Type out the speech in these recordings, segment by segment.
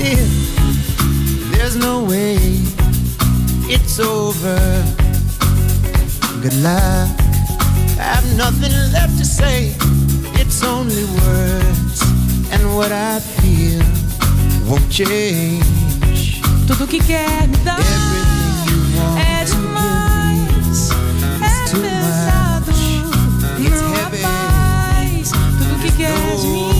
it. There's no way it's over. Good luck. I've nothing left to say. It's only words and what I feel won't change. Tudo que quer me dar é demais, é pesado, não há paz. Tudo que quer de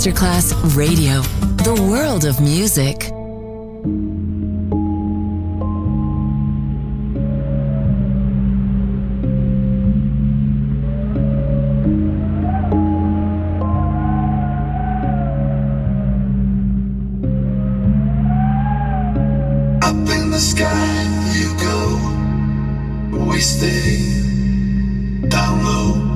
Masterclass Radio, the world of music. Down low.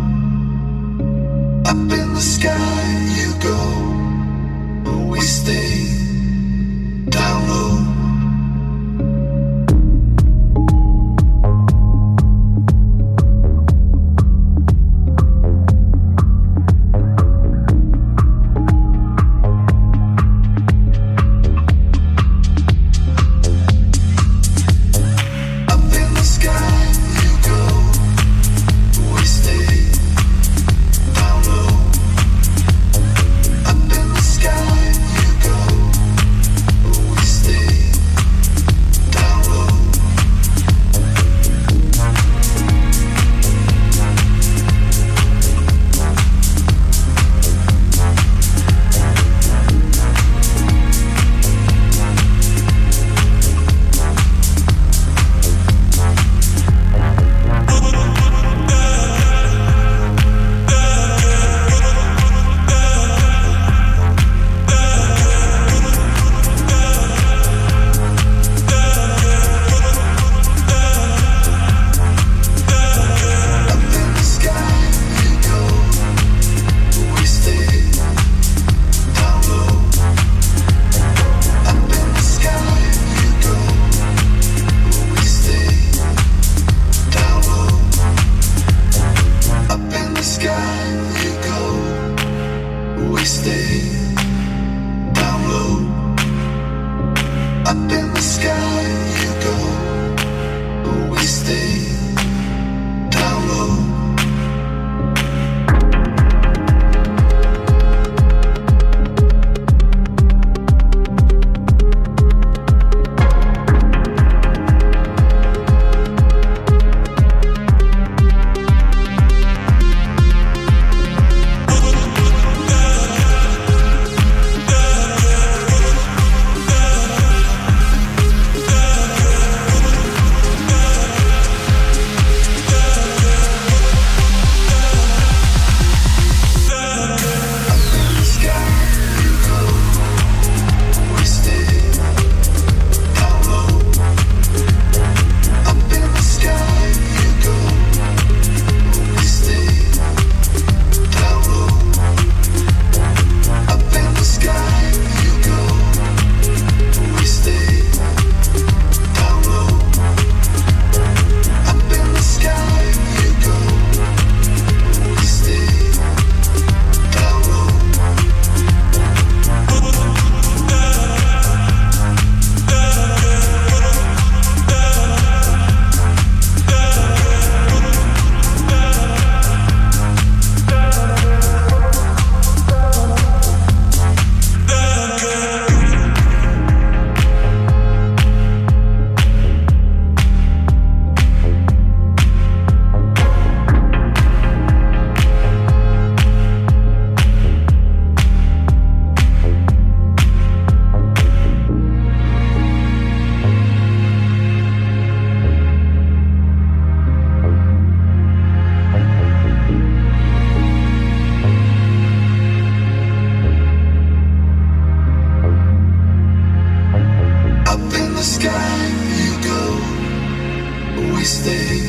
stay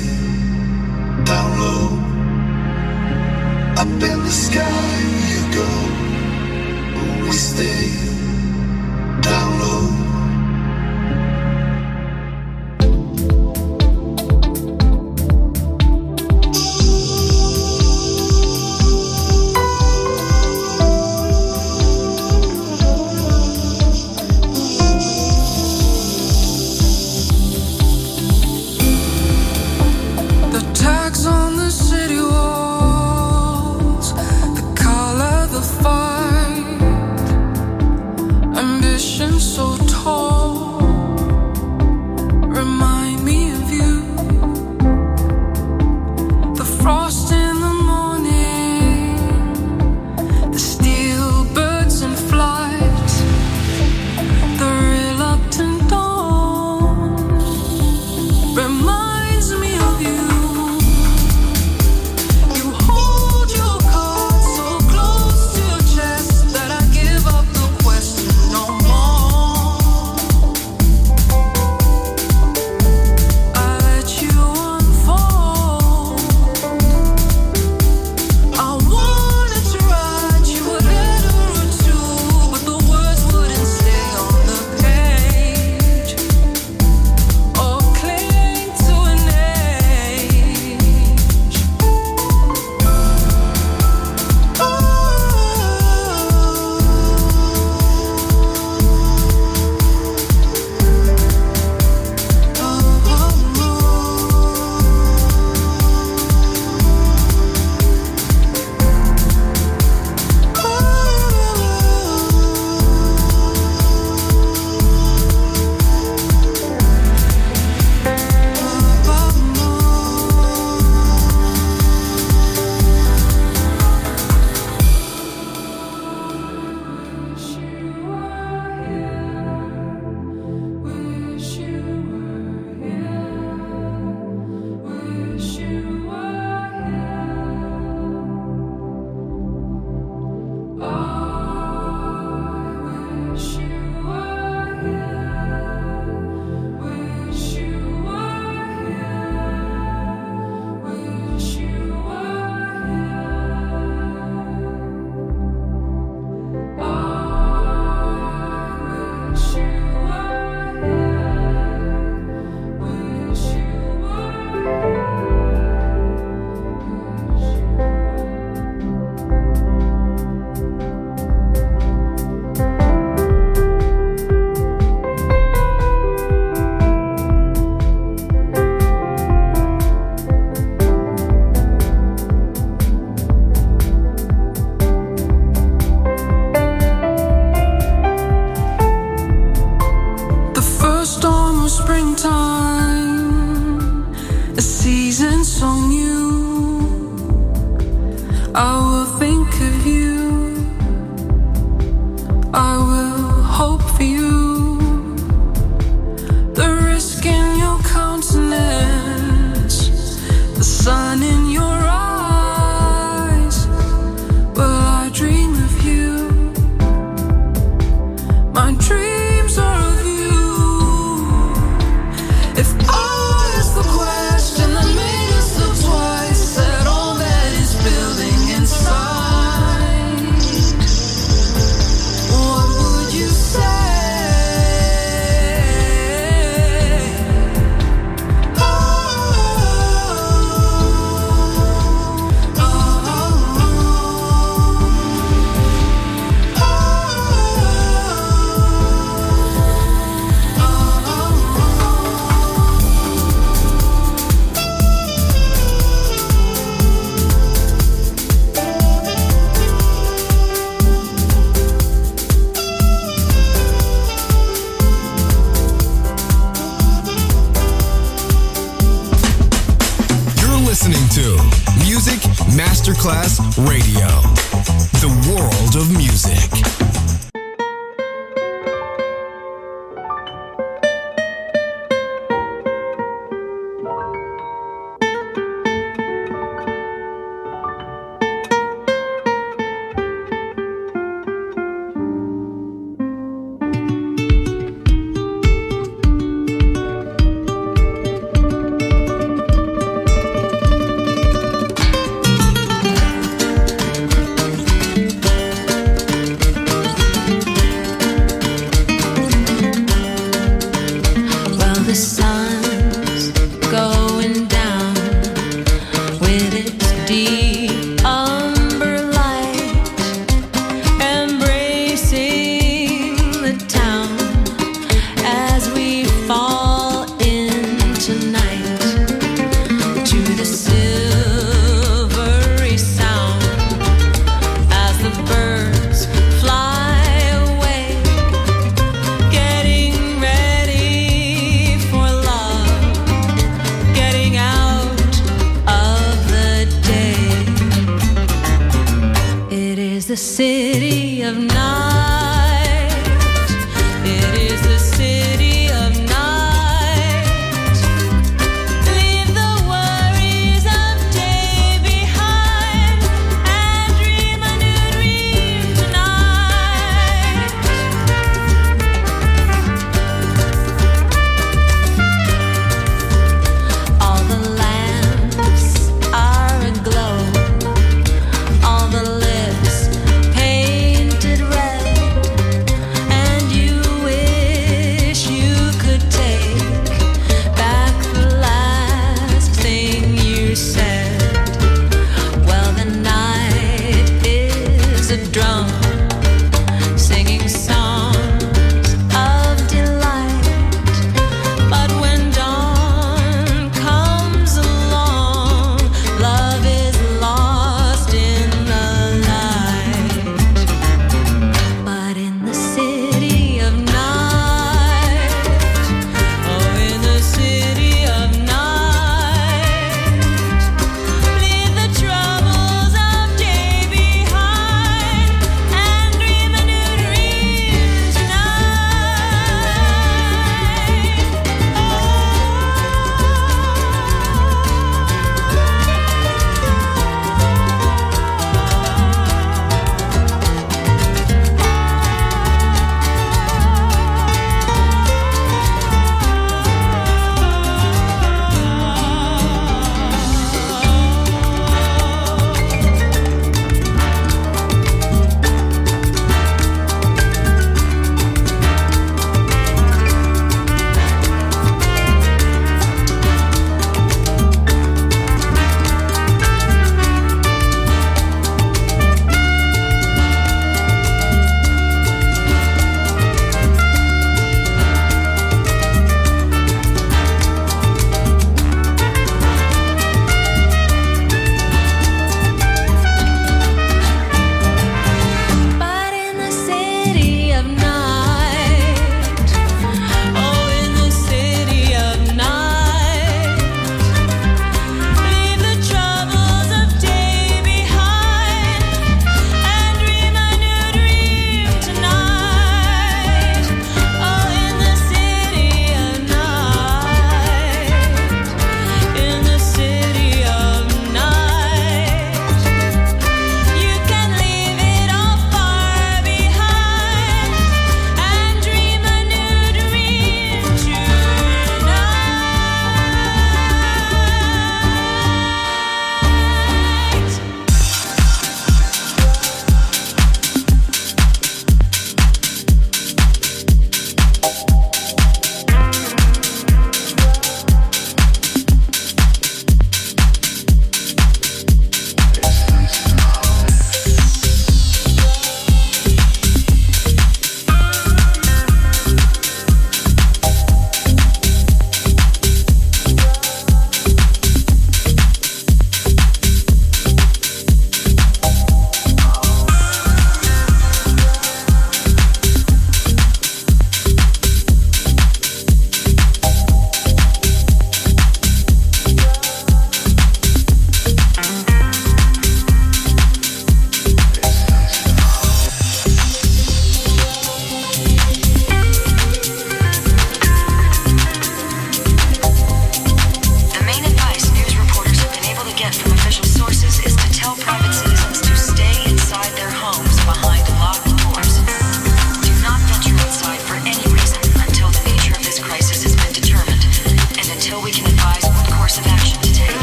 down low, up in the sky.